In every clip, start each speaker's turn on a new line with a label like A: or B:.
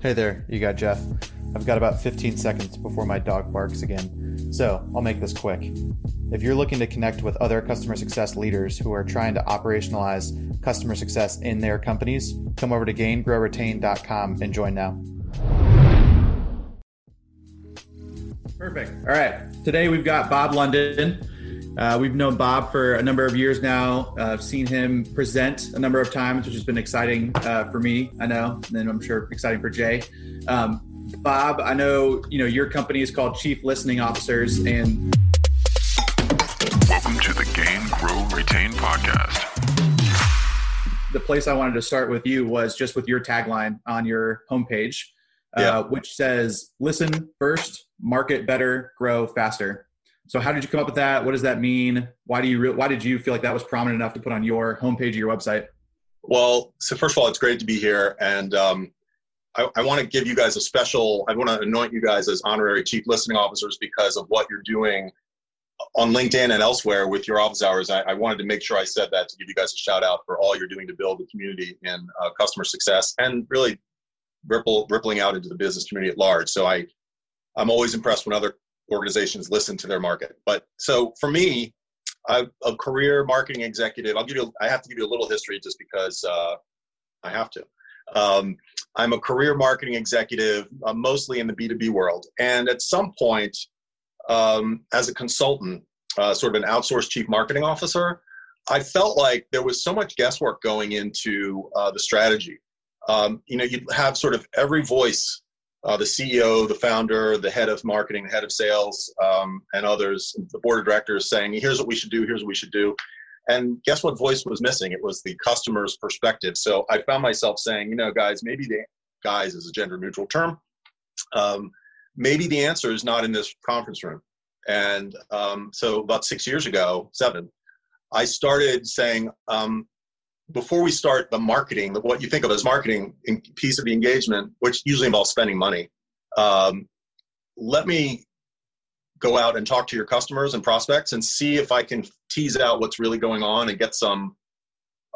A: Hey there, you got Jeff. I've got about 15 seconds before my dog barks again, so I'll make this quick. If you're looking to connect with other customer success leaders who are trying to operationalize customer success in their companies, come over to gaingrowretain.com and join now. Perfect. All right. Today we've got Bob London. Uh, we've known Bob for a number of years now. Uh, I've seen him present a number of times, which has been exciting uh, for me. I know, and then I'm sure exciting for Jay. Um, Bob, I know you know your company is called Chief Listening Officers, and
B: welcome to the Gain, Grow, Retain podcast.
A: The place I wanted to start with you was just with your tagline on your homepage, uh, yeah. which says "Listen first, market better, grow faster." So how did you come up with that? What does that mean? Why do you re- why did you feel like that was prominent enough to put on your homepage of your website?
C: Well, so first of all, it's great to be here, and um, I, I want to give you guys a special. I want to anoint you guys as honorary chief listening officers because of what you're doing on LinkedIn and elsewhere with your office hours. I, I, wanted to make sure I said that to give you guys a shout out for all you're doing to build the community and uh, customer success and really ripple rippling out into the business community at large. So I I'm always impressed when other organizations listen to their market. But so for me, I'm a career marketing executive. I'll give you, I have to give you a little history just because uh, I have to. Um, I'm a career marketing executive, uh, mostly in the B2B world. And at some point, um, as a consultant, uh, sort of an outsourced chief marketing officer, I felt like there was so much guesswork going into uh, the strategy. Um, you know, you have sort of every voice uh, the CEO, the founder, the head of marketing, the head of sales, um, and others, the board of directors saying, here's what we should do, here's what we should do. And guess what voice was missing? It was the customer's perspective. So I found myself saying, you know, guys, maybe the guys is a gender neutral term. Um, maybe the answer is not in this conference room. And um, so about six years ago, seven, I started saying, um, before we start the marketing, what you think of as marketing piece of the engagement, which usually involves spending money, um, let me go out and talk to your customers and prospects and see if I can tease out what's really going on and get some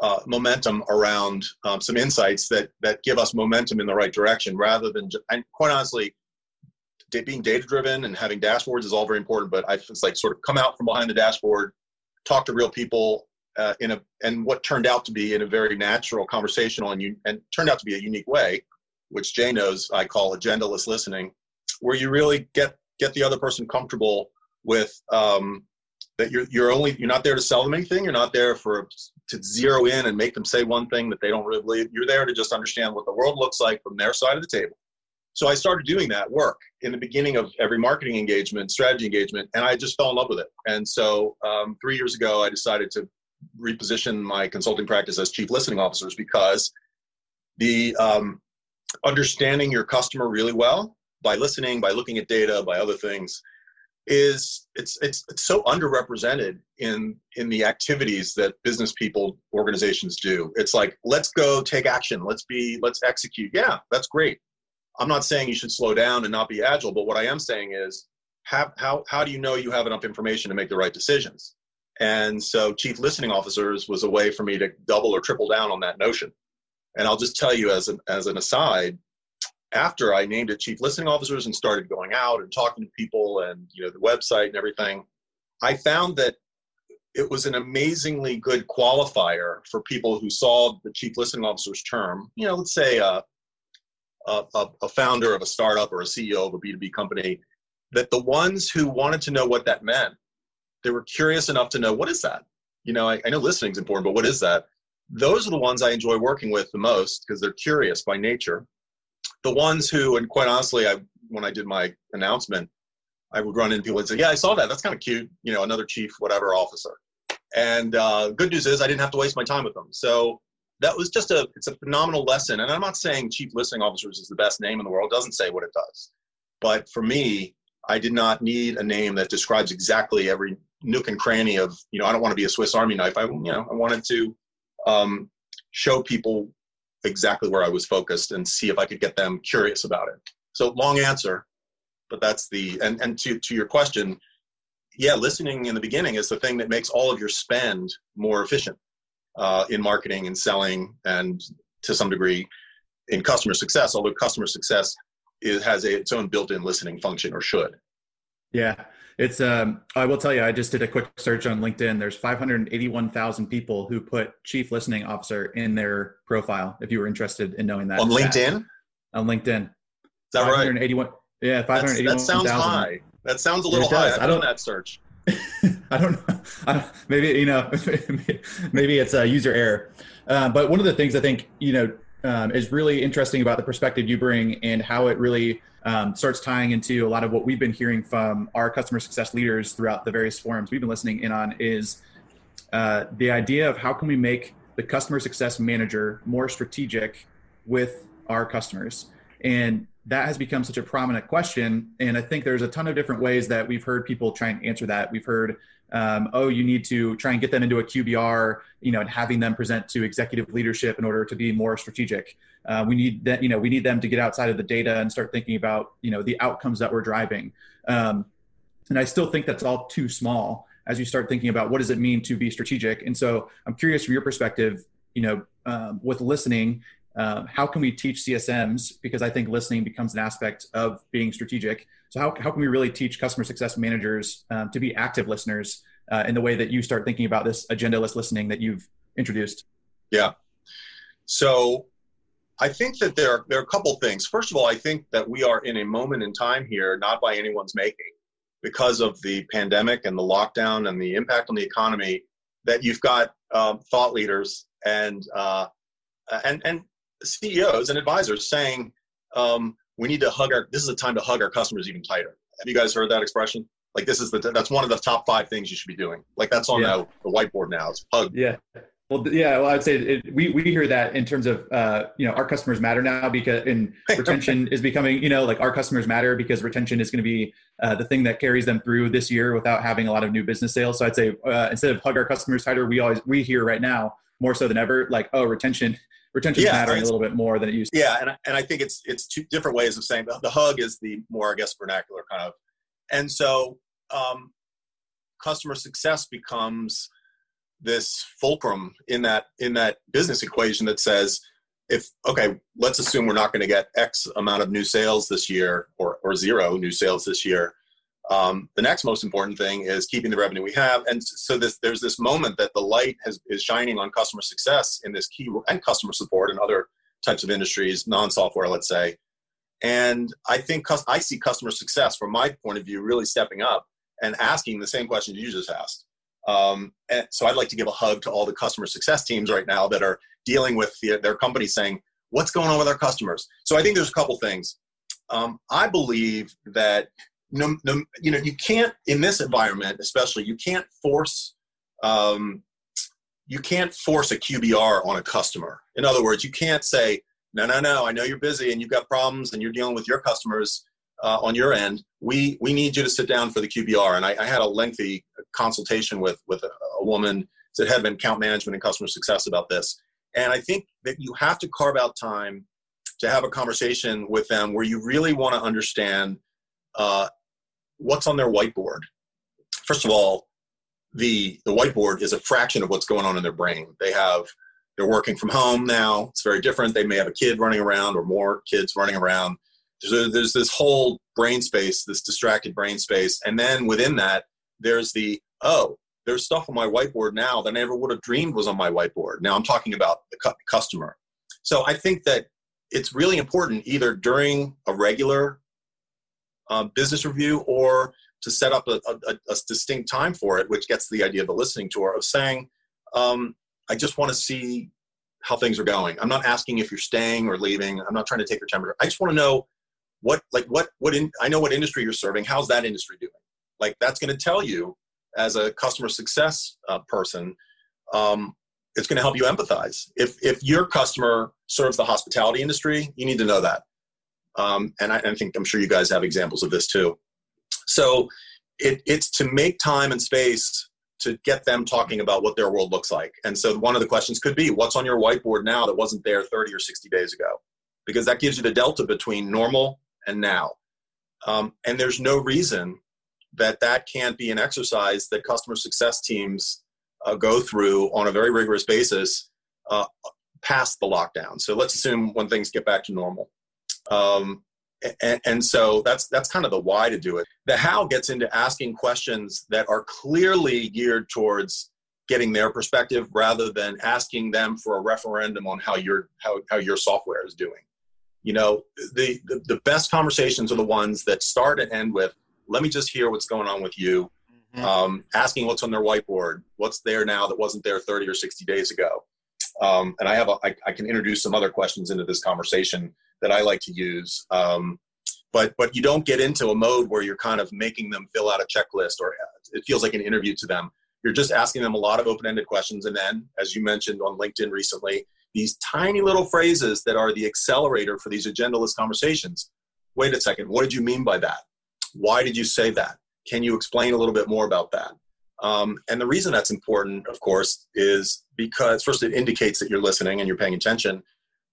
C: uh, momentum around um, some insights that that give us momentum in the right direction, rather than just, and quite honestly, being data driven and having dashboards is all very important. But I it's like sort of come out from behind the dashboard, talk to real people, uh, in a and what turned out to be in a very natural, conversational, and you and turned out to be a unique way, which Jay knows I call agendaless listening, where you really get get the other person comfortable with um, that you're you're only you're not there to sell them anything. You're not there for to zero in and make them say one thing that they don't really believe. You're there to just understand what the world looks like from their side of the table. So I started doing that work in the beginning of every marketing engagement, strategy engagement, and I just fell in love with it. And so um, three years ago, I decided to reposition my consulting practice as chief listening officers because the um, understanding your customer really well by listening, by looking at data, by other things is it's it's it's so underrepresented in in the activities that business people organizations do. It's like let's go take action. Let's be let's execute. Yeah that's great. I'm not saying you should slow down and not be agile but what i am saying is have how how do you know you have enough information to make the right decisions and so chief listening officers was a way for me to double or triple down on that notion. And I'll just tell you as an, as an aside, after I named it chief listening officers and started going out and talking to people and you know the website and everything, I found that it was an amazingly good qualifier for people who saw the chief listening officer's term. You know, let's say uh, a, a, a founder of a startup or a CEO of a B2B company, that the ones who wanted to know what that meant they were curious enough to know what is that? You know I, I know listening is important but what is that? Those are the ones i enjoy working with the most because they're curious by nature. The ones who and quite honestly i when i did my announcement i would run into people and say yeah i saw that. That's kind of cute. You know another chief whatever officer. And uh, good news is i didn't have to waste my time with them. So that was just a it's a phenomenal lesson. And i'm not saying chief listening officers is the best name in the world. It doesn't say what it does. But for me i did not need a name that describes exactly every nook and cranny of you know I don't want to be a Swiss Army knife. I you know I wanted to um, show people exactly where I was focused and see if I could get them curious about it. So long answer, but that's the and and to to your question, yeah, listening in the beginning is the thing that makes all of your spend more efficient uh, in marketing and selling and to some degree in customer success, although customer success is, has a, its own built-in listening function or should.
A: Yeah, it's. Um, I will tell you, I just did a quick search on LinkedIn. There's 581,000 people who put chief listening officer in their profile. If you were interested in knowing that
C: on LinkedIn.
A: On LinkedIn. Is
C: that
A: 581, right? Yeah, 581.
C: That sounds 000. high. That sounds a little high. I don't that search.
A: I don't know. I, maybe you know, maybe it's a user error. Uh, but one of the things I think you know um, is really interesting about the perspective you bring and how it really um, starts tying into a lot of what we've been hearing from our customer success leaders throughout the various forums we've been listening in on is uh, the idea of how can we make the customer success manager more strategic with our customers. And that has become such a prominent question. And i think there's a ton of different ways that we've heard people try and answer that. We've heard um, oh you need to try and get them into a qbr you know and having them present to executive leadership in order to be more strategic uh, we need that you know we need them to get outside of the data and start thinking about you know the outcomes that we're driving. Um, and i still think that's all too small as you start thinking about what does it mean to be strategic. And so i'm curious from your perspective you know um, with listening uh, how can we teach csms because i think listening becomes an aspect of being strategic. So how, how can we really teach customer success managers um, to be active listeners uh, in the way that you start thinking about this agendaless listening that you've introduced?
C: Yeah. So I think that there are, there are a couple things. First of all, I think that we are in a moment in time here, not by anyone's making, because of the pandemic and the lockdown and the impact on the economy, that you've got um, thought leaders and uh, and and CEOs and advisors saying um, we need to hug our. This is a time to hug our customers even tighter. Have you guys heard that expression? Like this is the that's one of the top five things you should be doing. Like that's on yeah. the, the whiteboard now. It's hug.
A: Yeah. Well, yeah, well, I'd say it, we we hear that in terms of uh, you know our customers matter now because in retention is becoming you know like our customers matter because retention is going to be uh, the thing that carries them through this year without having a lot of new business sales. So I'd say uh, instead of hug our customers tighter, we always we hear right now more so than ever like oh retention retention is yeah, mattering a little bit more than it used.
C: to. Yeah, and and I think it's it's two different ways of saying the, the hug is the more I guess vernacular kind of, and so um, customer success becomes this fulcrum in that in that business equation that says if okay let's assume we're not going to get x amount of new sales this year or, or zero new sales this year um, the next most important thing is keeping the revenue we have. And so this, there's this moment that the light has, is shining on customer success in this key and customer support and other types of industries non-software let's say. And i think i see customer success from my point of view really stepping up and asking the same questions you just asked um, and so I'd like to give a hug to all the customer success teams right now that are dealing with the, their company saying, what's going on with our customers? So I think there's a couple things. Um, I believe that no, no, you know, you can't in this environment, especially, you can't force um, you can't force a QBR on a customer. In other words, you can't say, no, no, no, I know you're busy and you've got problems and you're dealing with your customers uh, on your end. We we need you to sit down for the QBR. And I, I had a lengthy consultation with with a, a woman that had been account management and customer success about this. And I think that you have to carve out time to have a conversation with them where you really want to understand uh, what's on their whiteboard. First of all, the the whiteboard is a fraction of what's going on in their brain. They have they're working from home now. It's very different. They may have a kid running around or more kids running around. There's, a, this whole brain space, this distracted brain space, and then within that, there's the oh there's stuff on my whiteboard now that I never would have dreamed was on my whiteboard. Now I'm talking about the cu- customer. So I think that it's really important either during a regular uh, business review or to set up a, a, a, distinct time for it, which gets the idea of the listening tour of saying, um, I just want to see how things are going. I'm not asking if you're staying or leaving. I'm not trying to take your temperature. I just want to know what, like, what, what in, I know what industry you're serving. How's that industry doing? like that's going to tell you as a customer success uh, person um, it's going to help you empathize. If if your customer serves the hospitality industry you need to know that. Um, and I, I, think i'm sure you guys have examples of this too. So it, it's to make time and space to get them talking about what their world looks like. And so one of the questions could be what's on your whiteboard now that wasn't there 30 or 60 days ago? Because that gives you the delta between normal and now um, and there's no reason that that can't be an exercise that customer success teams uh, go through on a very rigorous basis uh, past the lockdown. So let's assume when things get back to normal. Um, and, and, so that's that's kind of the why to do it. The how gets into asking questions that are clearly geared towards getting their perspective rather than asking them for a referendum on how your how, how your software is doing. You know, the, the the best conversations are the ones that start and end with, "Let me just hear what's going on with you." Mm-hmm. Um, asking what's on their whiteboard, what's there now that wasn't there 30 or 60 days ago. Um, and I have a, I, I can introduce some other questions into this conversation that I like to use. Um, but but you don't get into a mode where you're kind of making them fill out a checklist or it feels like an interview to them. You're just asking them a lot of open-ended questions, and then, as you mentioned on LinkedIn recently, these tiny little phrases that are the accelerator for these agendaless conversations. Wait a second, what did you mean by that? Why did you say that? Can you explain a little bit more about that? Um, and the reason that's important, of course, is because first it indicates that you're listening and you're paying attention.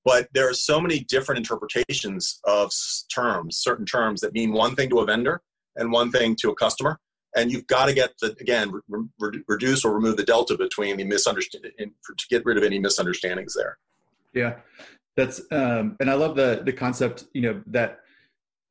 C: But there are so many different interpretations of terms, certain terms that mean one thing to a vendor and one thing to a customer. And you've got to get the, again, re- re- reduce or remove the delta between the misunderstanding to get rid of any misunderstandings there.
A: Yeah. That's, um, and I love the, the concept, you know, that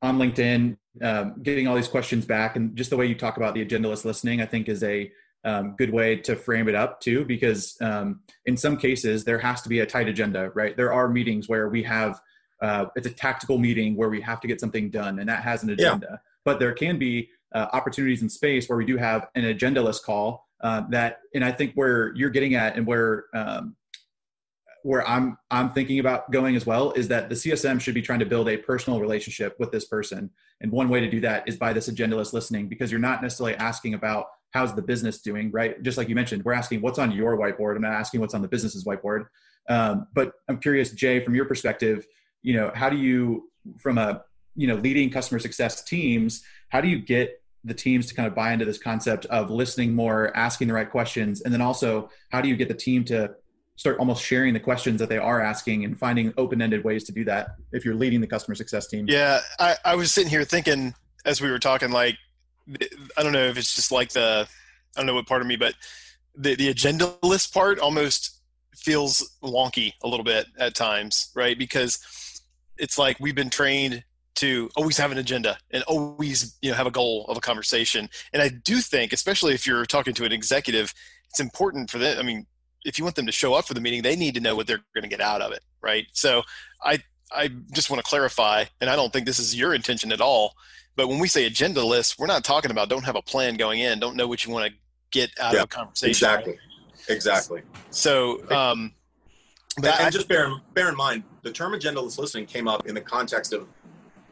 A: on LinkedIn, um, getting all these questions back and just the way you talk about the agendaless listening, I think is a um, good way to frame it up too, because um, in some cases there has to be a tight agenda, right? There are meetings where we have uh, it's a tactical meeting where we have to get something done, and that has an agenda. Yeah. But there can be uh, opportunities in space where we do have an agendaless call uh, that, and I think where you're getting at, and where um, where I'm I'm thinking about going as well is that the CSM should be trying to build a personal relationship with this person, and one way to do that is by this agendaless listening, because you're not necessarily asking about how's the business doing, right? Just like you mentioned, we're asking what's on your whiteboard. I'm not asking what's on the business's whiteboard. Um, but I'm curious, Jay, from your perspective, you know, how do you, from a you know leading customer success teams, how do you get the teams to kind of buy into this concept of listening more, asking the right questions, and then also how do you get the team to start almost sharing the questions that they are asking and finding open-ended ways to do that if you're leading the customer success team
D: yeah i, I was sitting here thinking as we were talking like I don't know if it's just like the I don't know what part of me, but the the agendaless part almost feels wonky a little bit at times, right? Because it's like we've been trained to always have an agenda and always you know have a goal of a conversation. And I do think, especially if you're talking to an executive, it's important for them. I mean, if you want them to show up for the meeting, they need to know what they're going to get out of it, right? So I I just want to clarify, and I don't think this is your intention at all. But when we say agendaless, we're not talking about don't have a plan going in, don't know what you want to get out yeah, of a conversation.
C: Exactly. Right? Exactly.
D: So, um,
C: but and, just bear in, bear in mind, the term agendaless listening came up in the context of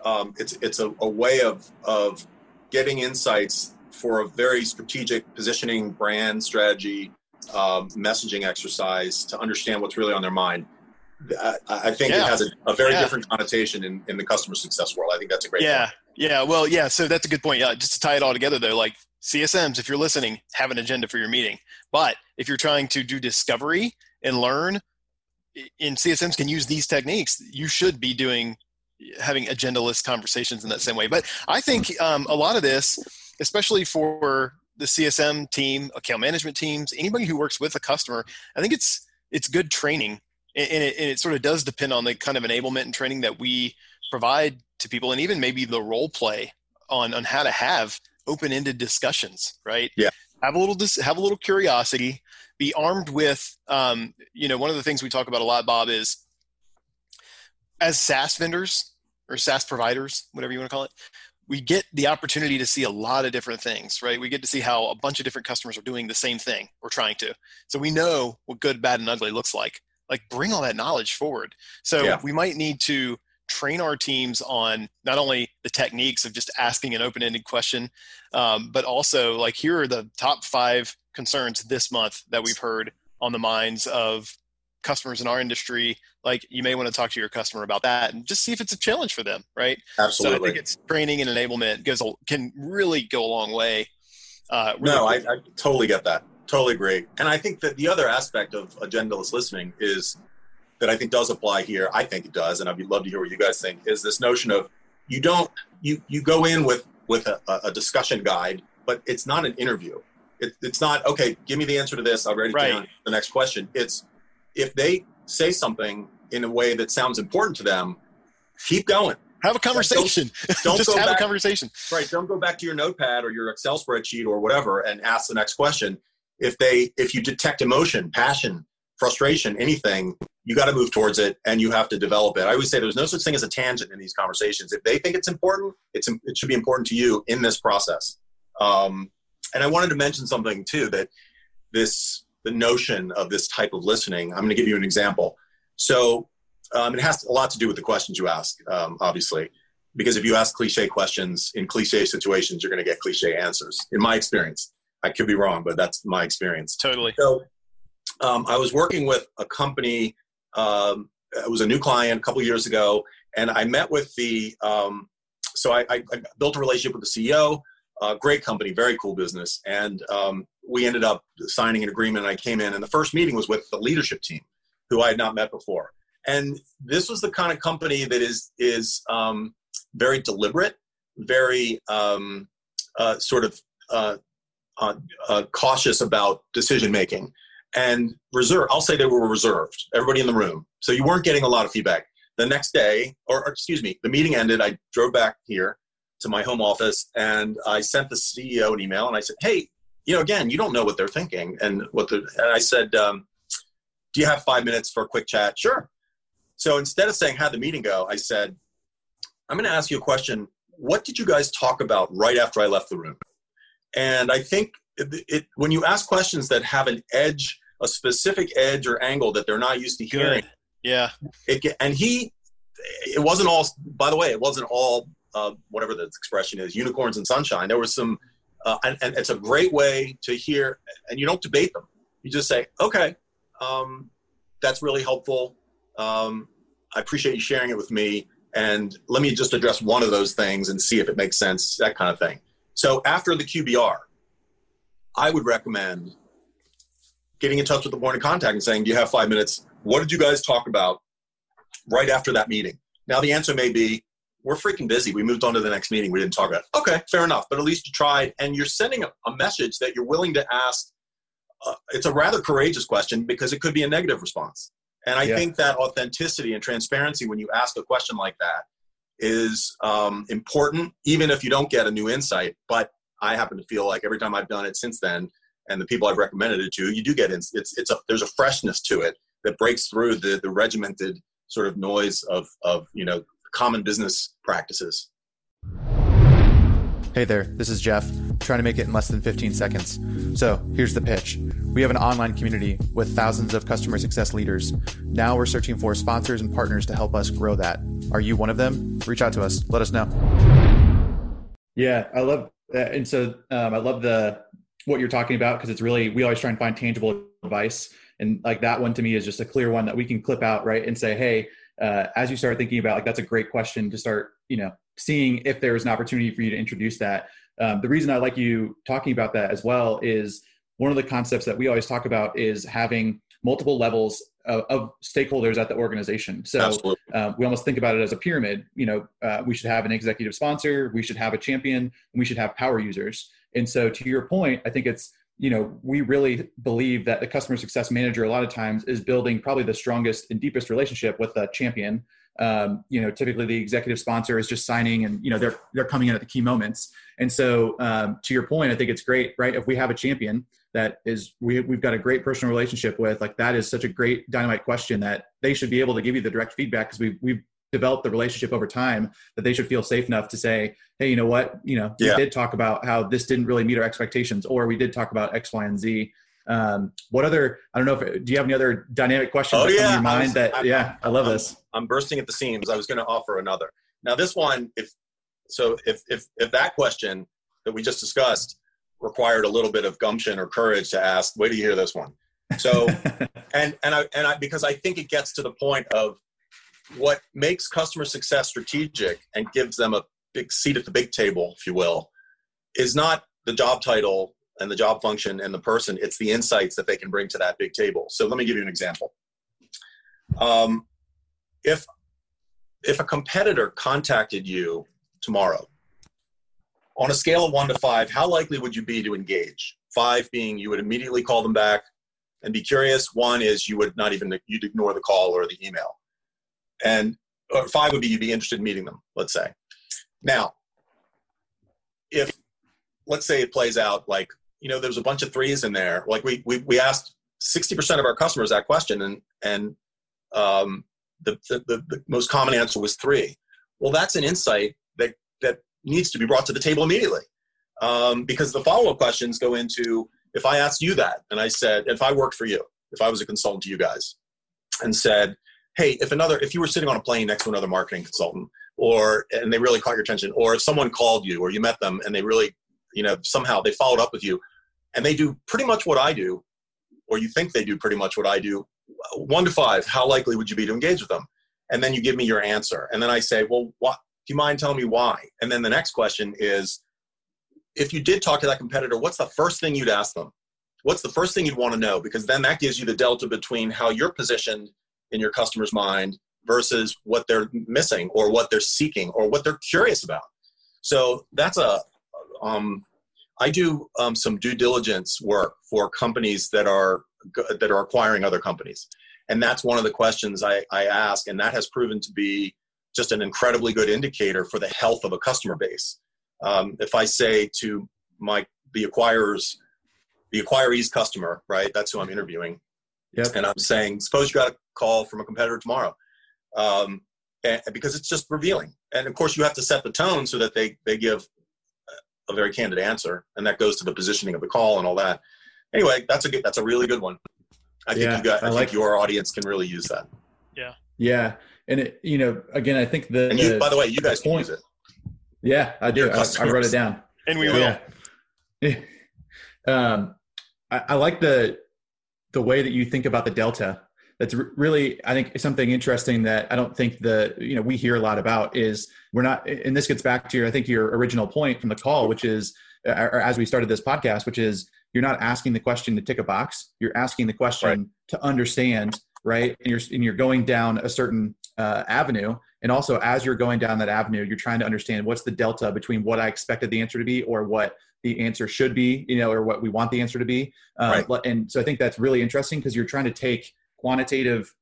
C: um, it's it's a, a way of of getting insights for a very strategic positioning, brand strategy, um, messaging exercise to understand what's really on their mind. I, I think yeah. it has a, a very yeah. different connotation in, in the customer success world. I think that's a great.
D: Yeah,
C: point.
D: Yeah, well, yeah. So that's a good point. Yeah, just to tie it all together, though, like CSMs, if you're listening, have an agenda for your meeting. But if you're trying to do discovery and learn, in CSMs can use these techniques. You should be doing having agendaless conversations in that same way. But I think um, a lot of this, especially for the CSM team, account management teams, anybody who works with a customer, I think it's it's good training, and it, and it sort of does depend on the kind of enablement and training that we provide to people and even maybe the role play on on how to have open-ended discussions right?
C: Yeah.
D: Have a little dis- have a little curiosity be armed with um, you know one of the things we talk about a lot bob is as saas vendors or saas providers whatever you want to call it we get the opportunity to see a lot of different things right? We get to see how a bunch of different customers are doing the same thing or trying to. So we know what good bad and ugly looks like. Like bring all that knowledge forward. So yeah. we might need to train our teams on not only the techniques of just asking an open-ended question um, but also like here are the top five concerns this month that we've heard on the minds of customers in our industry like you may want to talk to your customer about that and just see if it's a challenge for them right
C: absolutely
D: so i think it's training and enablement goes can really go a long way
C: uh, really no I, I totally get that totally agree and i think that the other aspect of agendaless listening is that I think does apply here. I think it does, and I'd love to hear what you guys think. Is this notion of you don't you you go in with with a, a discussion guide, but it's not an interview. It, it's not okay. Give me the answer to this. I'll write it right. down. The next question. It's if they say something in a way that sounds important to them, keep going.
D: Have a conversation. Don't, don't Just have back, a conversation.
C: Right. Don't go back to your notepad or your Excel spreadsheet or whatever and ask the next question. If they if you detect emotion, passion, frustration, anything, you got to move towards it and you have to develop it. I always say there's no such thing as a tangent in these conversations. If they think it's important, it's it should be important to you in this process. Um, and I wanted to mention something too that this the notion of this type of listening. I'm going to give you an example. So um, it has a lot to do with the questions you ask, um, obviously, because if you ask cliche questions in cliche situations, you're going to get cliche answers. In my experience, I could be wrong, but that's my experience.
D: Totally.
C: So um, I was working with a company. Um, it was a new client a couple years ago, and I met with the. Um, so I, I, I, built a relationship with the CEO. Uh, great company, very cool business, and um, we ended up signing an agreement. I came in, and the first meeting was with the leadership team, who I had not met before. And this was the kind of company that is is um, very deliberate, very um, uh, sort of uh, uh, uh cautious about decision making and reserved. I'll say they were reserved, everybody in the room. So you weren't getting a lot of feedback. The next day, or, or, excuse me, the meeting ended. I drove back here to my home office and I sent the CEO an email and I said, hey, you know, again, you don't know what they're thinking and what the, and I said, um, do you have five minutes for a quick chat? Sure. So instead of saying, how'd the meeting go? I said, I'm going to ask you a question. What did you guys talk about right after I left the room? And I think it, it, when you ask questions that have an edge, a specific edge or angle that they're not used to hearing,
D: Good. yeah.
C: It, and he, it wasn't all. By the way, it wasn't all uh, whatever the expression is, unicorns and sunshine. There was some, uh, and, and, it's a great way to hear. And you don't debate them. You just say, okay, um, that's really helpful. Um, I appreciate you sharing it with me. And let me just address one of those things and see if it makes sense. That kind of thing. So after the QBR, I would recommend getting in touch with the point of contact and saying, Do you have five minutes? What did you guys talk about right after that meeting? Now, the answer may be, We're freaking busy. We moved on to the next meeting. We didn't talk about it. Okay, fair enough. But at least you tried, and you're sending a, a message that you're willing to ask. Uh, it's a rather courageous question because it could be a negative response. And I yeah. think that authenticity and transparency when you ask a question like that is um, important, even if you don't get a new insight. But I happen to feel like every time I've done it since then, and the people I've recommended it to, you do get it's it's a there's a freshness to it that breaks through the the regimented sort of noise of of you know common business practices.
A: Hey there, this is Jeff, trying to make it in less than 15 seconds. So here's the pitch. We have an online community with thousands of customer success leaders. Now we're searching for sponsors and partners to help us grow that. Are you one of them? Reach out to us. Let us know. Yeah, I love uh, and so um, I love the what you're talking about because it's really we always try and find tangible advice, and like that one to me is just a clear one that we can clip out right and say, hey, uh, as you start thinking about like that's a great question to start, you know, seeing if there is an opportunity for you to introduce that. Um, the reason I like you talking about that as well is one of the concepts that we always talk about is having multiple levels of, of stakeholders at the organization. So uh, we almost think about it as a pyramid. You know, uh, we should have an executive sponsor, we should have a champion, and we should have power users. And so, to your point, I think it's you know we really believe that the customer success manager a lot of times is building probably the strongest and deepest relationship with the champion. Um, you know typically the executive sponsor is just signing and you know they're they're coming in at the key moments. And so um, to your point i think it's great right? If we have a champion that is we, we've got a great personal relationship with like that is such a great dynamite question that they should be able to give you the direct feedback because we've, we've developed the relationship over time that they should feel safe enough to say hey you know what you know yeah. we did talk about how this didn't really meet our expectations or we did talk about x y and z um, what other i don't know if do you have any other dynamic questions
C: oh, yeah. in
A: your mind was, that
C: I'm,
A: yeah i love
C: I'm,
A: this
C: i'm bursting at the seams i was going to offer another now this one if so if if if that question that we just discussed required a little bit of gumption or courage to ask, wait till you hear this one. So, and, and I, and I, because I think it gets to the point of what makes customer success strategic and gives them a big seat at the big table, if you will, is not the job title and the job function and the person, it's the insights that they can bring to that big table. So let me give you an example. Um, if, if a competitor contacted you tomorrow on a scale of one to five, how likely would you be to engage? Five being you would immediately call them back, and be curious. One is you would not even you'd ignore the call or the email, and five would be you'd be interested in meeting them. Let's say. Now, if let's say it plays out like you know there's a bunch of threes in there. Like we we we asked sixty percent of our customers that question, and and um, the, the the most common answer was three. Well, that's an insight that that needs to be brought to the table immediately, um, because the follow up questions go into if I asked you that and I said, if I worked for you, if I was a consultant to you guys and said, hey, if another, if you were sitting on a plane next to another marketing consultant or, and they really caught your attention, or if someone called you or you met them and they really, you know, somehow they followed up with you and they do pretty much what I do, or you think they do pretty much what I do, one to five, how likely would you be to engage with them? And then you give me your answer. And then I say, well, what, do you mind telling me why? And then the next question is, if you did talk to that competitor, what's the first thing you'd ask them? What's the first thing you'd want to know? Because then that gives you the delta between how you're positioned in your customer's mind versus what they're missing or what they're seeking or what they're curious about. So that's a, um, I do um, some due diligence work for companies that are that are acquiring other companies, and that's one of the questions I, I ask, and that has proven to be just an incredibly good indicator for the health of a customer base um, if I say to my the acquirers, the acquiree's customer, right? That's who I'm interviewing.
A: Yep.
C: And I'm saying, suppose you got a call from a competitor tomorrow, um, and, because it's just revealing. And of course, you have to set the tone so that they they give a very candid answer, and that goes to the positioning of the call and all that. Anyway, that's a good, that's a really good one. I think
A: Yeah,
C: you got. I,
A: I
C: think your audience can really use that.
A: Yeah, Yeah, and it, you know, again, I think the,
C: And you,
A: the-
C: by the way, you guys can
A: point-
C: use it.
A: yeah, I do. I, I wrote it down.
D: And we will.
A: Yeah. Yeah. um, I, I like the the way that you think about the delta. That's really, I think, something interesting that I don't think the you know we hear a lot about is we're not, and this gets back to your I think your original point from the call, which is, uh, or as we started this podcast, which is you're not asking the question to tick a box. You're asking the question
C: Right.
A: to understand, right? And you're and you're going down a certain uh, avenue, and also as you're going down that avenue, you're trying to understand what's the delta between what I expected the answer to be or what the answer should be, you know, or what we want the answer to be. Uh, And so I think that's really interesting because you're trying to take quantitative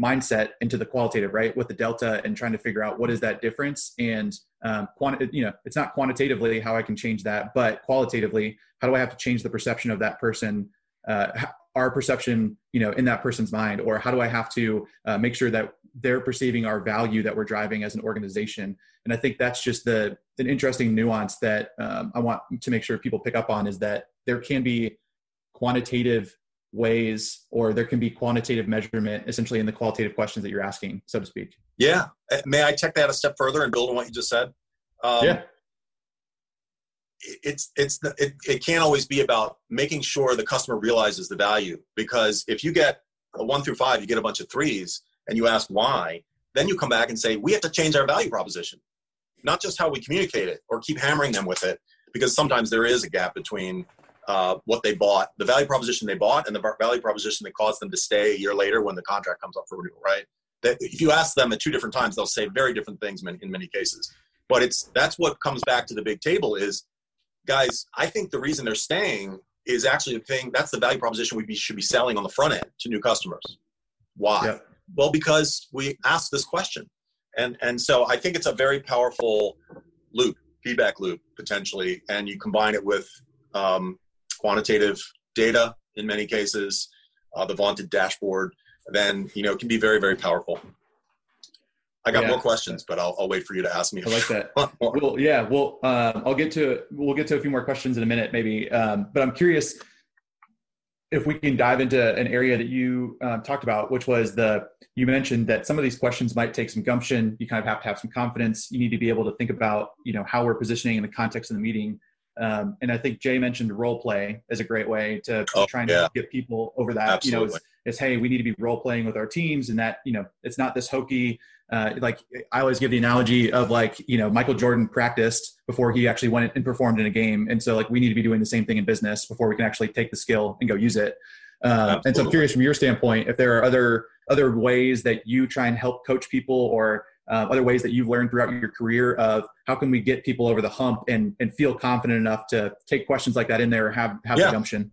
A: mindset into the qualitative, right? With the delta and trying to figure out what is that difference and um, quanti- you know, it's not quantitatively how I can change that, but qualitatively, how do I have to change the perception of that person, uh, our perception, you know, in that person's mind, or how do I have to uh, make sure that they're perceiving our value that we're driving as an organization? And I think that's just the an interesting nuance that um, I want to make sure people pick up on is that there can be quantitative ways or there can be quantitative measurement essentially in the qualitative questions that you're asking so to speak
C: Yeah. Uh, May I take that a step further and build on what you just said? Um,
A: yeah
C: It's it's it, it can't always be about making sure the customer realizes the value because if you get a one through five, you get a bunch of threes, and you ask why, then you come back and say we have to change our value proposition, not just how we communicate it or keep hammering them with it because sometimes there is a gap between uh, what they bought, the value proposition they bought, and the value proposition that caused them to stay a year later when the contract comes up for renewal, right? That if you ask them at two different times, they'll say very different things in in many cases. But it's that's what comes back to the big table is, guys. I think the reason they're staying is actually the thing. That's the value proposition we be, should be selling on the front end to new customers. Why?
A: Yep.
C: Well, because we asked this question, and and so I think it's a very powerful loop, feedback loop potentially, and you combine it with um, quantitative data in many cases, uh, the vaunted dashboard, then you know it can be very very powerful. I got
A: Yeah.
C: more questions, but I'll, I'll wait for you to ask me.
A: i like that well yeah well um, i'll get to we'll get to a few more questions in a minute maybe um, but i'm curious if we can dive into an area that you um, talked about which was the you mentioned that some of these questions might take some gumption you kind of have to have some confidence you need to be able to think about you know how we're positioning in the context of the meeting um, and i think jay mentioned role play as a great way to, to
C: Oh,
A: try and
C: yeah.
A: get people over that you know
C: Absolutely.
A: it's, it's hey we need to be role playing with our teams and that you know it's not this hokey uh, like I always give the analogy of like you know Michael Jordan practiced before he actually went and performed in a game, and so like we need to be doing the same thing in business before we can actually take the skill and go use it. Uh, and so I'm curious from your standpoint if there are other other ways that you try and help coach people or uh, other ways that you've learned throughout your career of how can we get people over the hump and and feel confident enough to take questions like that in there or have have
C: Yeah.
A: the gumption.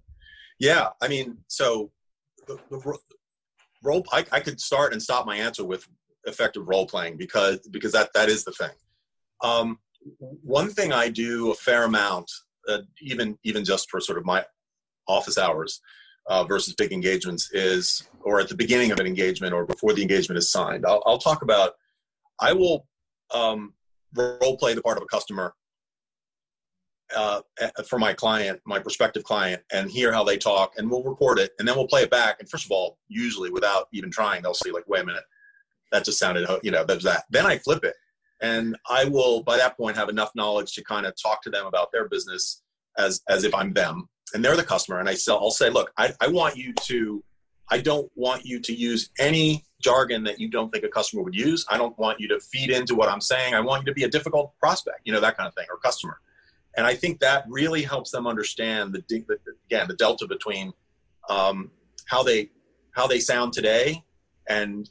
C: Yeah, I mean, so the, the role I, I could start and stop my answer with effective role playing because because that that is the thing. Um, one thing I do a fair amount, uh, even even just for sort of my office hours uh, versus big engagements, is or at the beginning of an engagement or before the engagement is signed. I'll, I'll talk about. I will um, role play the part of a customer uh, for my client, my prospective client, and hear how they talk, and we'll record it, and then we'll play it back. And first of all, usually without even trying, they'll see like, wait a minute, that just sounded, you know, there's that. Then I flip it, and I will by that point have enough knowledge to kind of talk to them about their business as as if I'm them, and they're the customer. And I sell, I'll say, look, I, I want you to, I don't want you to use any jargon that you don't think a customer would use. I don't want you to feed into what I'm saying. I want you to be a difficult prospect, you know, that kind of thing, or customer and I think that really helps them understand the, the again the delta between um, how they how they sound today and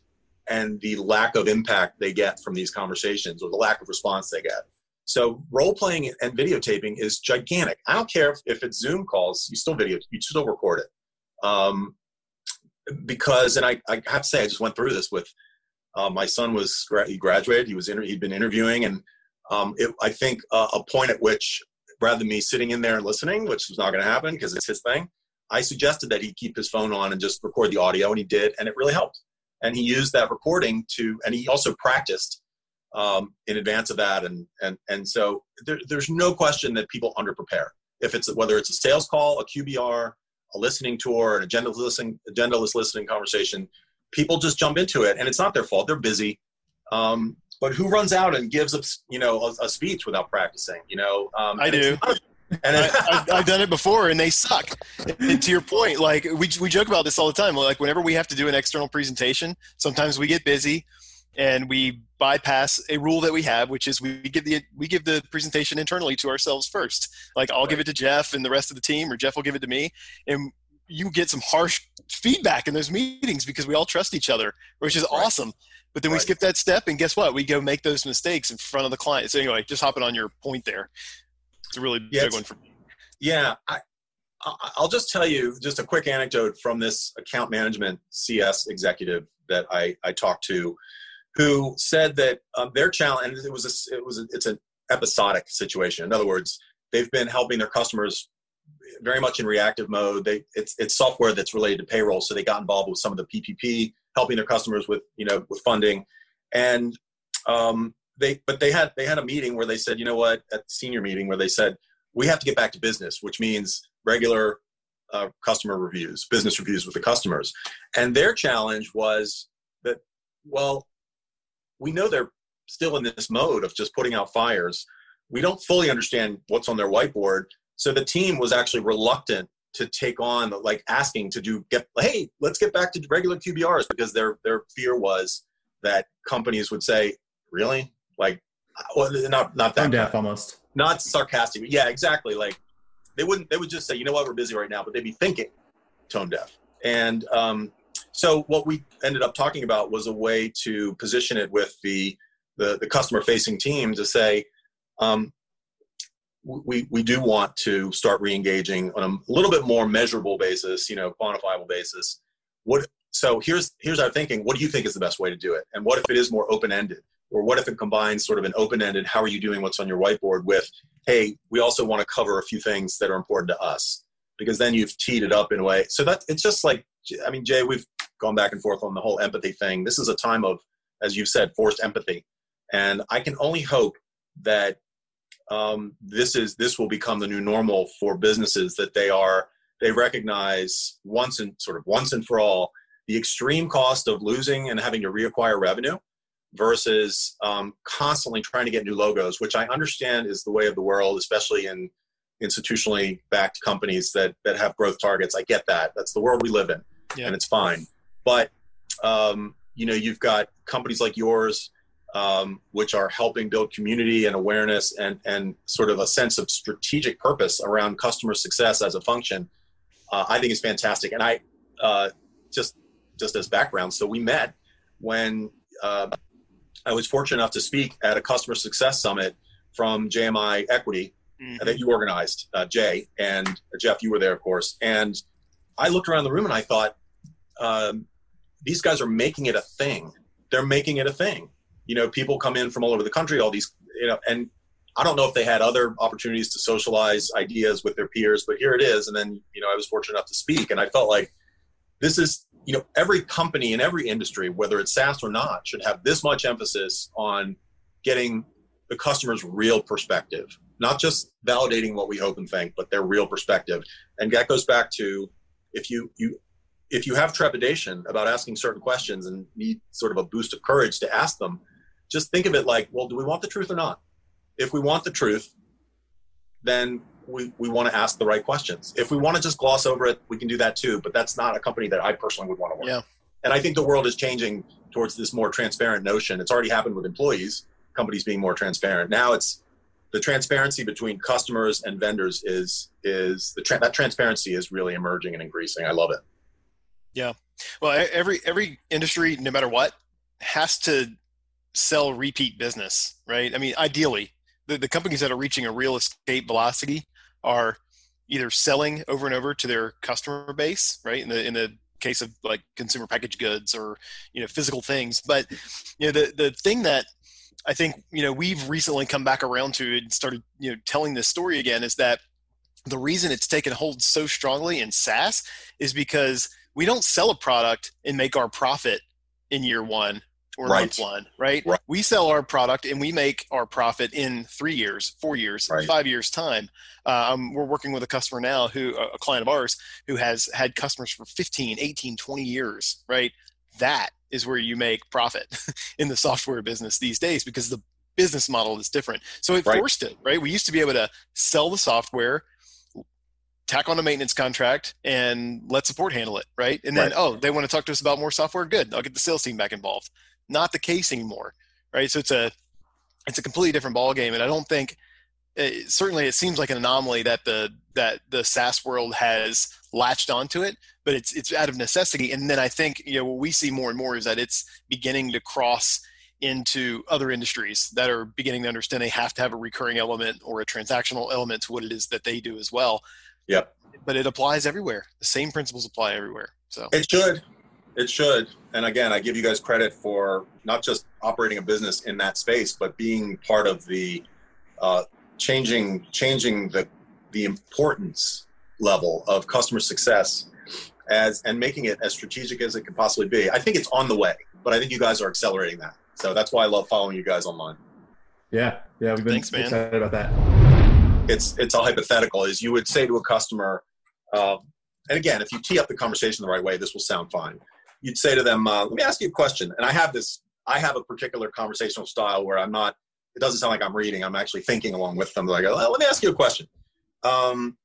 C: and the lack of impact they get from these conversations or the lack of response they get. So role playing and videotaping is gigantic. I don't care if, if it's Zoom calls, you still video, you still record it. Um, because, and I, I have to say, I just went through this with uh, my son was he graduated, he was inter- he'd been interviewing, and um, it, I think uh, a point at which rather than me sitting in there and listening, which was not going to happen because it's his thing, I suggested that he keep his phone on and just record the audio, and he did, and it really helped. And he used that recording to, and he also practiced um, in advance of that, and and and so there, there's no question that people underprepare. If it's whether it's a sales call, a QBR, a listening tour, an agendaless listening, agendaless listening conversation, people just jump into it, and it's not their fault. They're busy. Um, but who runs out and gives a you know a, a speech without practicing? You know,
D: um, I do. and I, have done it before, and they suck. And to your point, like we we joke about this all the time. Like whenever we have to do an external presentation, sometimes we get busy, and we bypass a rule that we have, which is we give the we give the presentation internally to ourselves first. Like I'll right. give it to Jeff and the rest of the team, or Jeff will give it to me, and you get some harsh feedback in those meetings because we all trust each other, which is right. awesome. But then right. we skip that step, and guess what? We go make those mistakes in front of the client. So anyway, just hopping on your point there, it's a really yeah, big one for me.
C: Yeah, I, I'll just tell you just a quick anecdote from this account management CS executive that I, I talked to, who said that um, their challenge, and it was a, it was a, it's an episodic situation. In other words, they've been helping their customers very much in reactive mode. They it's it's software that's related to payroll, so they got involved with some of the PPP helping their customers with you know with funding, and um, they but they had they had a meeting where they said you know what at the senior meeting where they said we have to get back to business, which means regular uh, customer reviews, business reviews with the customers, and their challenge was that well we know they're still in this mode of just putting out fires. We don't fully understand what's on their whiteboard. So the team was actually reluctant to take on like asking to do get hey let's get back to regular qbrs because their their fear was that companies would say really? Like well, not not that
A: deaf almost.
C: Not sarcastic yeah exactly. Like they wouldn't they would just say you know what? We're busy right now but they'd be thinking tone deaf. And um, so what we ended up talking about was a way to position it with the the, the customer facing team to say um, we, we do want to start re-engaging on a little bit more measurable basis, you know, quantifiable basis. What so here's here's our thinking. What do you think is the best way to do it? And what if it is more open-ended? Or what if it combines sort of an open-ended, how are you doing what's on your whiteboard with, hey, we also want to cover a few things that are important to us. Because then you've teed it up in a way. So that it's just like I mean, Jay, we've gone back and forth on the whole empathy thing. This is a time of, as you said, forced empathy. And I can only hope that um, this is this will become the new normal for businesses that they are they recognize once and sort of once and for all the extreme cost of losing and having to reacquire revenue versus um, constantly trying to get new logos, which I understand is the way of the world, especially in institutionally backed companies that that have growth targets. I get that. That's the world we live in, yeah. and it's fine. But um, you know, you've got companies like yours um, which are helping build community and awareness and, and sort of a sense of strategic purpose around customer success as a function, uh, I think is fantastic. And I uh, just just as background, so we met when uh, I was fortunate enough to speak at a customer success summit from JMI Equity mm-hmm. that you organized, uh, Jay and Jeff. You were there, of course. And I looked around the room and I thought, um, these guys are making it a thing. They're making it a thing. You know, people come in from all over the country, all these, you know, and I don't know if they had other opportunities to socialize ideas with their peers, but here it is. And then, you know, I was fortunate enough to speak, and I felt like this is, you know, every company in every industry, whether it's SaaS or not, should have this much emphasis on getting the customer's real perspective, not just validating what we hope and think, but their real perspective. And that goes back to if you you if you have trepidation about asking certain questions and need sort of a boost of courage to ask them, just think of it like, well, do we want the truth or not? If we want the truth, then we, we want to ask the right questions. If we want to just gloss over it, we can do that too. But that's not a company that I personally would want to work.
D: Yeah.
C: And I think the world is changing towards this more transparent notion. It's already happened with employees, companies being more transparent. Now it's the transparency between customers and vendors is is the tra- that transparency is really emerging and increasing. I love it.
D: Yeah. Well, every every industry, no matter what, has to sell repeat business, right? I mean, ideally, the, the companies that are reaching a real escape velocity are either selling over and over to their customer base, right? In the in the case of like consumer packaged goods or you know physical things, but you know the the thing that I think you know we've recently come back around to and started you know telling this story again is that the reason it's taken hold so strongly in SaaS is because we don't sell a product and make our profit in year one or
C: Right.
D: month one, right?
C: Right.
D: We sell our product and we make our profit in three years, four years,
C: Right.
D: five years time. Uh, um, we're working with a customer now who, a client of ours, who has had customers for 15, 18, 20 years, right? That is where you make profit in the software business these days because the business model is different. So it forced it, right? We used to be able to sell the software, tack on a maintenance contract, and let support handle it, right? And then,
C: Right.
D: oh, they want to talk to us about more software. Good, I'll get the sales team back involved. Not the case anymore, right? So it's a it's a completely different ballgame, and I don't think it, certainly it seems like an anomaly that the that the SaaS world has latched onto it, but it's it's out of necessity. And then I think you know what we see more and more is that it's beginning to cross into other industries that are beginning to understand they have to have a recurring element or a transactional element to what it is that they do as well.
C: Yep.
D: But it applies everywhere. The same principles apply everywhere. So
C: It should. It should. And again, I give you guys credit for not just operating a business in that space, but being part of the uh, changing changing the the importance level of customer success as and making it as strategic as it could possibly be. I think it's on the way, but I think you guys are accelerating that. So that's why I love following you guys online.
A: Yeah, yeah, we've been
D: Thanks, man.
A: excited about that.
C: It's it's a hypothetical is you would say to a customer uh, and again if you tee up the conversation the right way this will sound fine. You'd say to them uh, let me ask you a question. And i have this i have a particular conversational style where i'm not it doesn't sound like i'm reading i'm actually thinking along with them. Like oh, let me ask you a question. Um,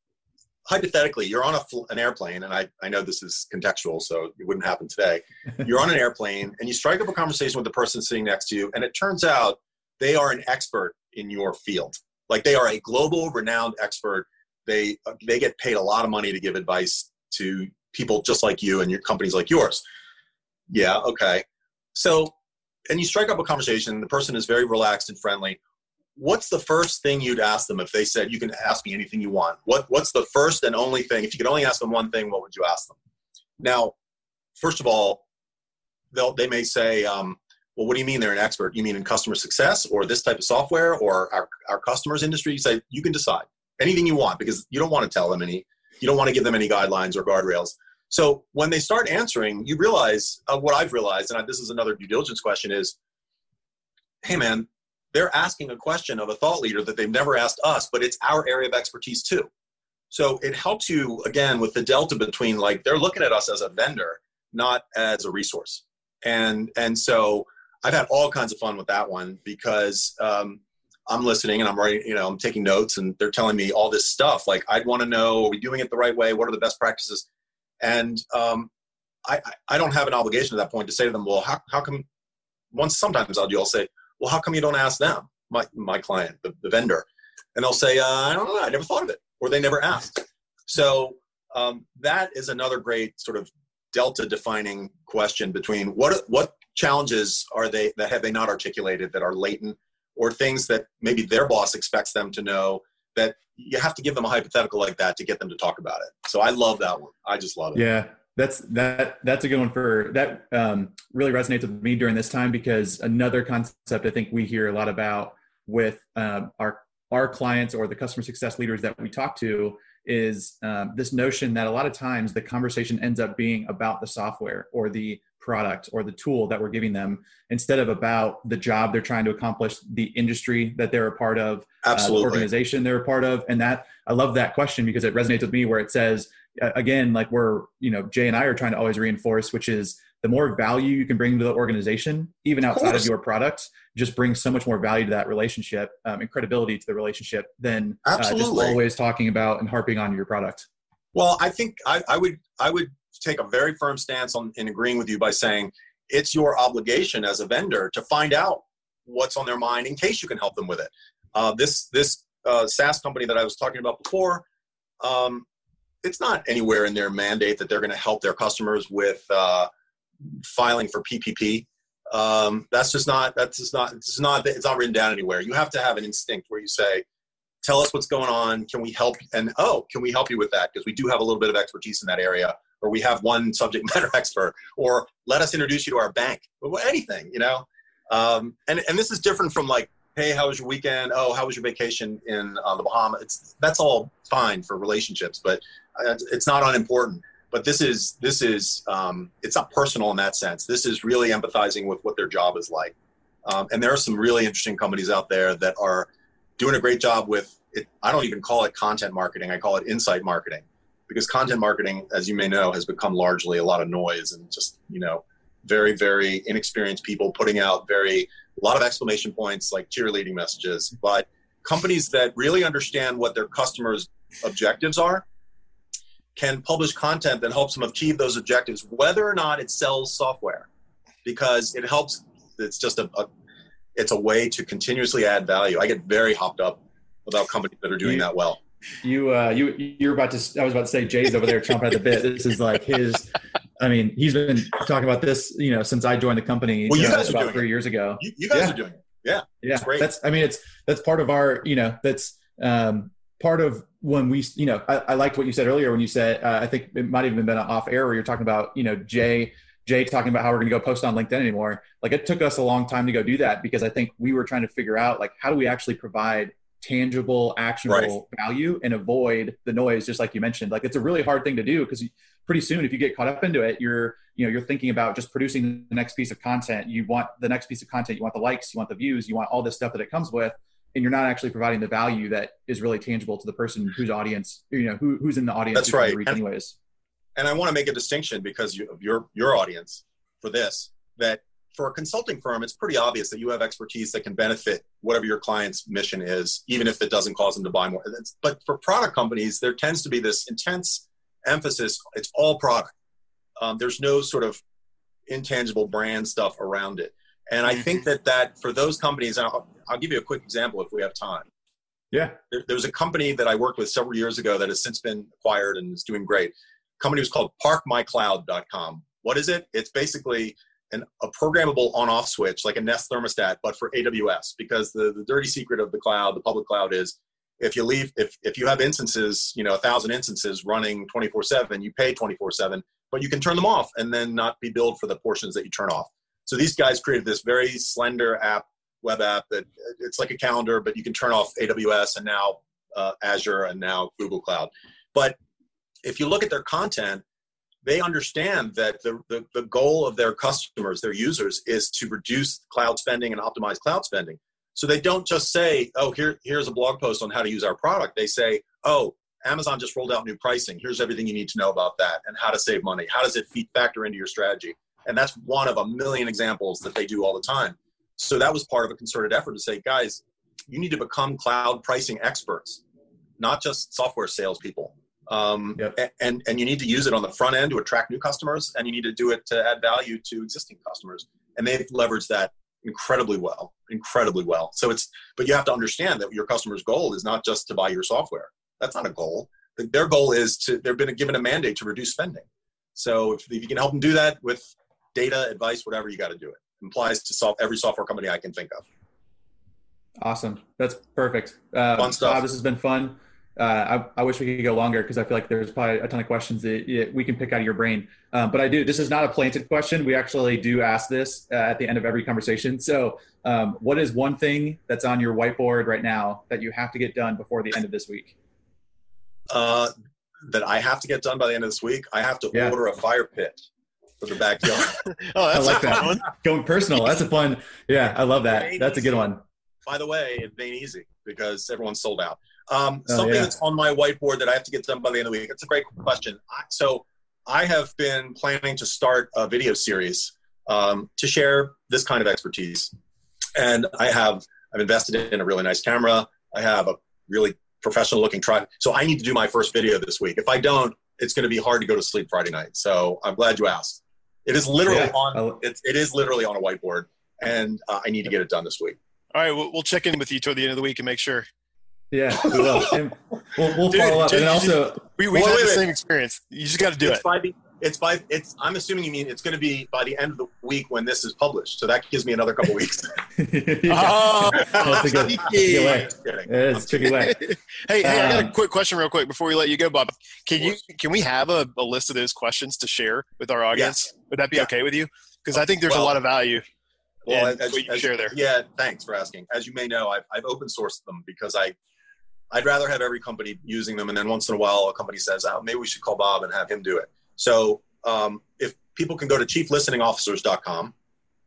C: hypothetically you're on a fl- an airplane and I, I know this is contextual so it wouldn't happen today. You're on an airplane and you strike up a conversation with the person sitting next to you and it turns out they are an expert in your field like they are a global renowned expert. They they get paid a lot of money to give advice to people just like you and your companies like yours. Yeah okay. So and you strike up a conversation the person is very relaxed and friendly. What's the first thing you'd ask them if they said you can ask me anything you want. What what's the first and only thing if you could only ask them one thing what would you ask them? Now first of all they'll they may say um, well, what do you mean they're an expert? You mean in customer success or this type of software or our, our customers industry? You say, you can decide anything you want because you don't want to tell them any, you don't want to give them any guidelines or guardrails. So when they start answering, you realize uh, what I've realized, and I, this is another due diligence question is, hey man, they're asking a question of a thought leader that they've never asked us, but it's our area of expertise too. So it helps you again with the delta between like they're looking at us as a vendor, not as a resource. And and so I've had all kinds of fun with that one because um, I'm listening and I'm writing, you know, I'm taking notes and they're telling me all this stuff. Like, I'd want to know, are we doing it the right way? What are the best practices? And um, I, I- don't have an obligation at that point to say to them, well, how, how come, once sometimes I'll do, I'll say, well, how come you don't ask them, my, my client, the, the vendor? And they'll say, uh, I don't know, I never thought of it, or they never asked. So um, that is another great sort of delta defining question between what what challenges are they that have they not articulated that are latent or things that maybe their boss expects them to know that you have to give them a hypothetical like that to get them to talk about it. So i love that one. I just love it.
A: Yeah, that's that that's a good one for that um, really resonates with me during this time because another concept i think we hear a lot about with um, our our clients or the customer success leaders that we talk to is um, this notion that a lot of times the conversation ends up being about the software or the product or the tool that we're giving them instead of about the job they're trying to accomplish the industry that they're a part of
C: Absolutely.
A: Uh, the organization they're a part of. And that i love that question because it resonates with me where it says again like we're you know jay and i are trying to always reinforce which is the more value you can bring to the organization even outside of, of your product just brings so much more value to that relationship um, and credibility to the relationship than uh, just always talking about and harping on your product.
C: Well i think I, I would i would take a very firm stance on in agreeing with you by saying it's your obligation as a vendor to find out what's on their mind in case you can help them with it uh, this this uh, SaaS company that I was talking about before, um, it's not anywhere in their mandate that they're going to help their customers with uh, filing for PPP. Um, that's just not that's just not it's not it's not written down anywhere. You have to have an instinct where you say, "Tell us what's going on. Can we help?" And oh, can we help you with that? Because we do have a little bit of expertise in that area, or we have one subject matter expert, or let us introduce you to our bank, anything, you know. Um, and and this is different from like hey, how was your weekend? Oh, how was your vacation in uh, the Bahamas? It's that's all fine for relationships, but uh, it's not unimportant. But this is this is um, it's not personal in that sense. This is really empathizing with what their job is like. Um, and there are some really interesting companies out there that are doing a great job with it. I don't even call it content marketing. I call it insight marketing because content marketing, as you may know, has become largely a lot of noise and just you know very very inexperienced people putting out very a lot of exclamation points like cheerleading messages. But companies that really understand what their customers objectives are can publish content that helps them achieve those objectives whether or not it sells software because it helps it's just a, a it's a way to continuously add value. I get very hopped up about companies that are doing that well
A: you uh you you're about to i was about to say jay's over there chomping at the bit this is like his I mean, he's been talking about this, you know, since I joined the company
C: well, you
A: uh,
C: guys
A: about three
C: it.
A: years ago.
C: You, you guys yeah. are doing it. Yeah.
A: Yeah. That's, I mean, it's, that's part of our, you know, that's um, part of when we, you know, I, I liked what you said earlier when you said, uh, I think it might have even been an off air where you're talking about, you know, Jay, Jay talking about how we're going to go post on LinkedIn anymore. Like it took us a long time to go do that because I think we were trying to figure out like, how do we actually provide tangible, actionable right. value and avoid the noise, just like you mentioned. Like it's a really hard thing to do because pretty soon, if you get caught up into it, you're you know you're thinking about just producing the next piece of content. You want the next piece of content. You want the likes. You want the views. You want all this stuff that it comes with, and you're not actually providing the value that is really tangible to the person whose audience you know who, who's in the audience.
C: That's right. And,
A: anyways.
C: And I want to make a distinction because you, of your your audience for this that for a consulting firm, it's pretty obvious that you have expertise that can benefit whatever your client's mission is, even if it doesn't cause them to buy more. But for product companies, there tends to be this intense emphasis. It's all product. Um, there's no sort of intangible brand stuff around it. And I think mm-hmm. that that for those companies, I'll, I'll give you a quick example if we have time.
A: Yeah.
C: There, there was a company that I worked with several years ago that has since been acquired and is doing great. The company was called parkmycloud.com. What is it? It's basically an, a programmable on-off switch like a Nest thermostat, but for AWS. Because the, the dirty secret of the cloud, the public cloud, is if you leave, if if you have instances, you know, a thousand instances running 24/7, you pay 24/7, but you can turn them off and then not be billed for the portions that you turn off. So these guys created this very slender app, web app that it's like a calendar, but you can turn off AWS and now uh, Azure and now Google Cloud. But if you look at their content, they understand that the, the, the, goal of their customers, their users, is to reduce cloud spending and optimize cloud spending. So they don't just say, oh, here, here's a blog post on how to use our product. They say, oh, Amazon just rolled out new pricing. Here's everything you need to know about that and how to save money. How does it factor into your strategy? And that's one of a million examples that they do all the time. So that was part of a concerted effort to say, guys, you need to become cloud pricing experts, not just software salespeople. Um, yep. and, and you need to use it on the front end to attract new customers, and you need to do it to add value to existing customers. And they've leveraged that incredibly well, incredibly well. So it's, but you have to understand that your customer's goal is not just to buy your software. That's not a goal. Their goal is to, they've been given a mandate to reduce spending. So if, if you can help them do that with data, advice, whatever, you got to do it. it. Implies to solve every software company I can think of.
A: Awesome. That's perfect. Uh,
C: fun stuff.
A: Bob, this has been fun. Uh, I, I, wish we could go longer because I feel like there's probably a ton of questions that we can pick out of your brain. Um, but I do. This is not a planted question. We actually do ask this uh, at the end of every conversation. So, um, what is one thing that's on your whiteboard right now that you have to get done before the end of this week?
C: Uh, that I have to get done by the end of this week. I have to yeah. order a fire pit for the backyard.
A: oh, that's I like that. One. Going personal. That's a fun. Yeah, I love that. That's a good one.
C: By the way, it ain't easy because everyone's sold out. Um, oh, something yeah. that's on my whiteboard that I have to get done by the end of the week. It's a great question. I, so I have been planning to start a video series um, to share this kind of expertise, and I have I've invested in a really nice camera. I have a really professional looking tripod. So I need to do my first video this week. If I don't, it's going to be hard to go to sleep Friday night. So I'm glad you asked. It is literally yeah. on. It's, it is literally on a whiteboard, and uh, I need to get it done this week.
D: All right, we'll, we'll check in with you toward the end of the week and make sure.
A: Yeah, we will. And we'll, we'll dude, follow up. Dude, and also,
D: we, we've well, had the same experience. You just got to do
C: it's
D: it.
C: By the, it's by it's. I'm assuming you mean it's going to be by the end of the week when this is published. So that gives me another couple weeks.
D: oh, that's a good,
A: tricky way. It's tricky way.
D: hey, hey, I got a um, quick question, real quick, before we let you go, Bob. Can you can we have a, a list of those questions to share with our audience? Yes. Would that be yeah. okay with you? Because I think there's well, a lot of value. Well, as, you as, share there.
C: Yeah, thanks for asking. As you may know, I've, I've open sourced them because I I'd rather have every company using them, and then once in a while, a company says, "Oh, maybe we should call Bob and have him do it." So, um, if people can go to chieflisteningofficers.com,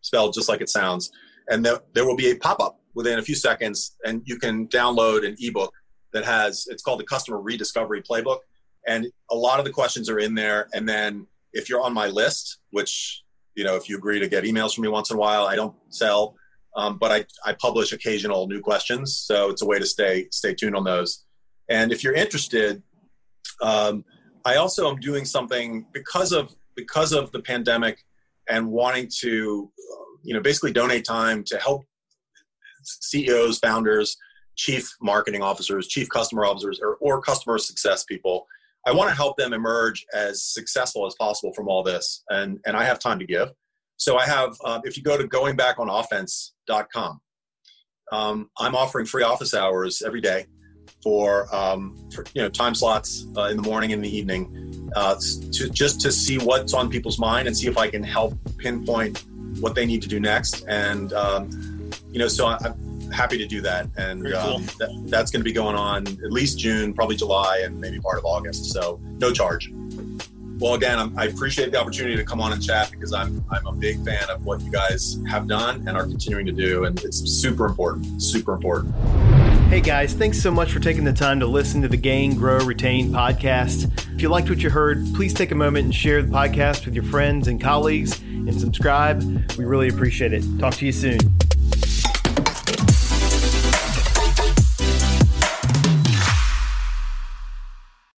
C: spelled just like it sounds, and there, there will be a pop-up within a few seconds, and you can download an ebook that has it's called the Customer Rediscovery Playbook, and a lot of the questions are in there. And then if you're on my list, which you know, if you agree to get emails from me once in a while, I don't sell um, but I, I publish occasional new questions, so it's a way to stay stay tuned on those. And if you're interested, um, I also am doing something because of because of the pandemic and wanting to, you know, basically donate time to help CEOs, founders, chief marketing officers, chief customer officers, or, or customer success people. I want to help them emerge as successful as possible from all this, and and I have time to give. So I have, uh, if you go to goingbackonoffense.com, um, I'm offering free office hours every day for, um, for you know time slots uh, in the morning and the evening, uh, to just to see what's on people's mind and see if I can help pinpoint what they need to do next. And um, you know, so I, am happy to do that. And cool. Um, that, that's going to be going on at least June, probably July, and maybe part of August. So no charge. Well, again, I'm, i appreciate the opportunity to come on and chat because I'm I'm a big fan of what you guys have done and are continuing to do, and it's super important, super important.
E: Hey guys, thanks so much for taking the time to listen to the Gain, Grow, Retain podcast. If you liked what you heard, please take a moment and share the podcast with your friends and colleagues and subscribe. We really appreciate it. Talk to you soon.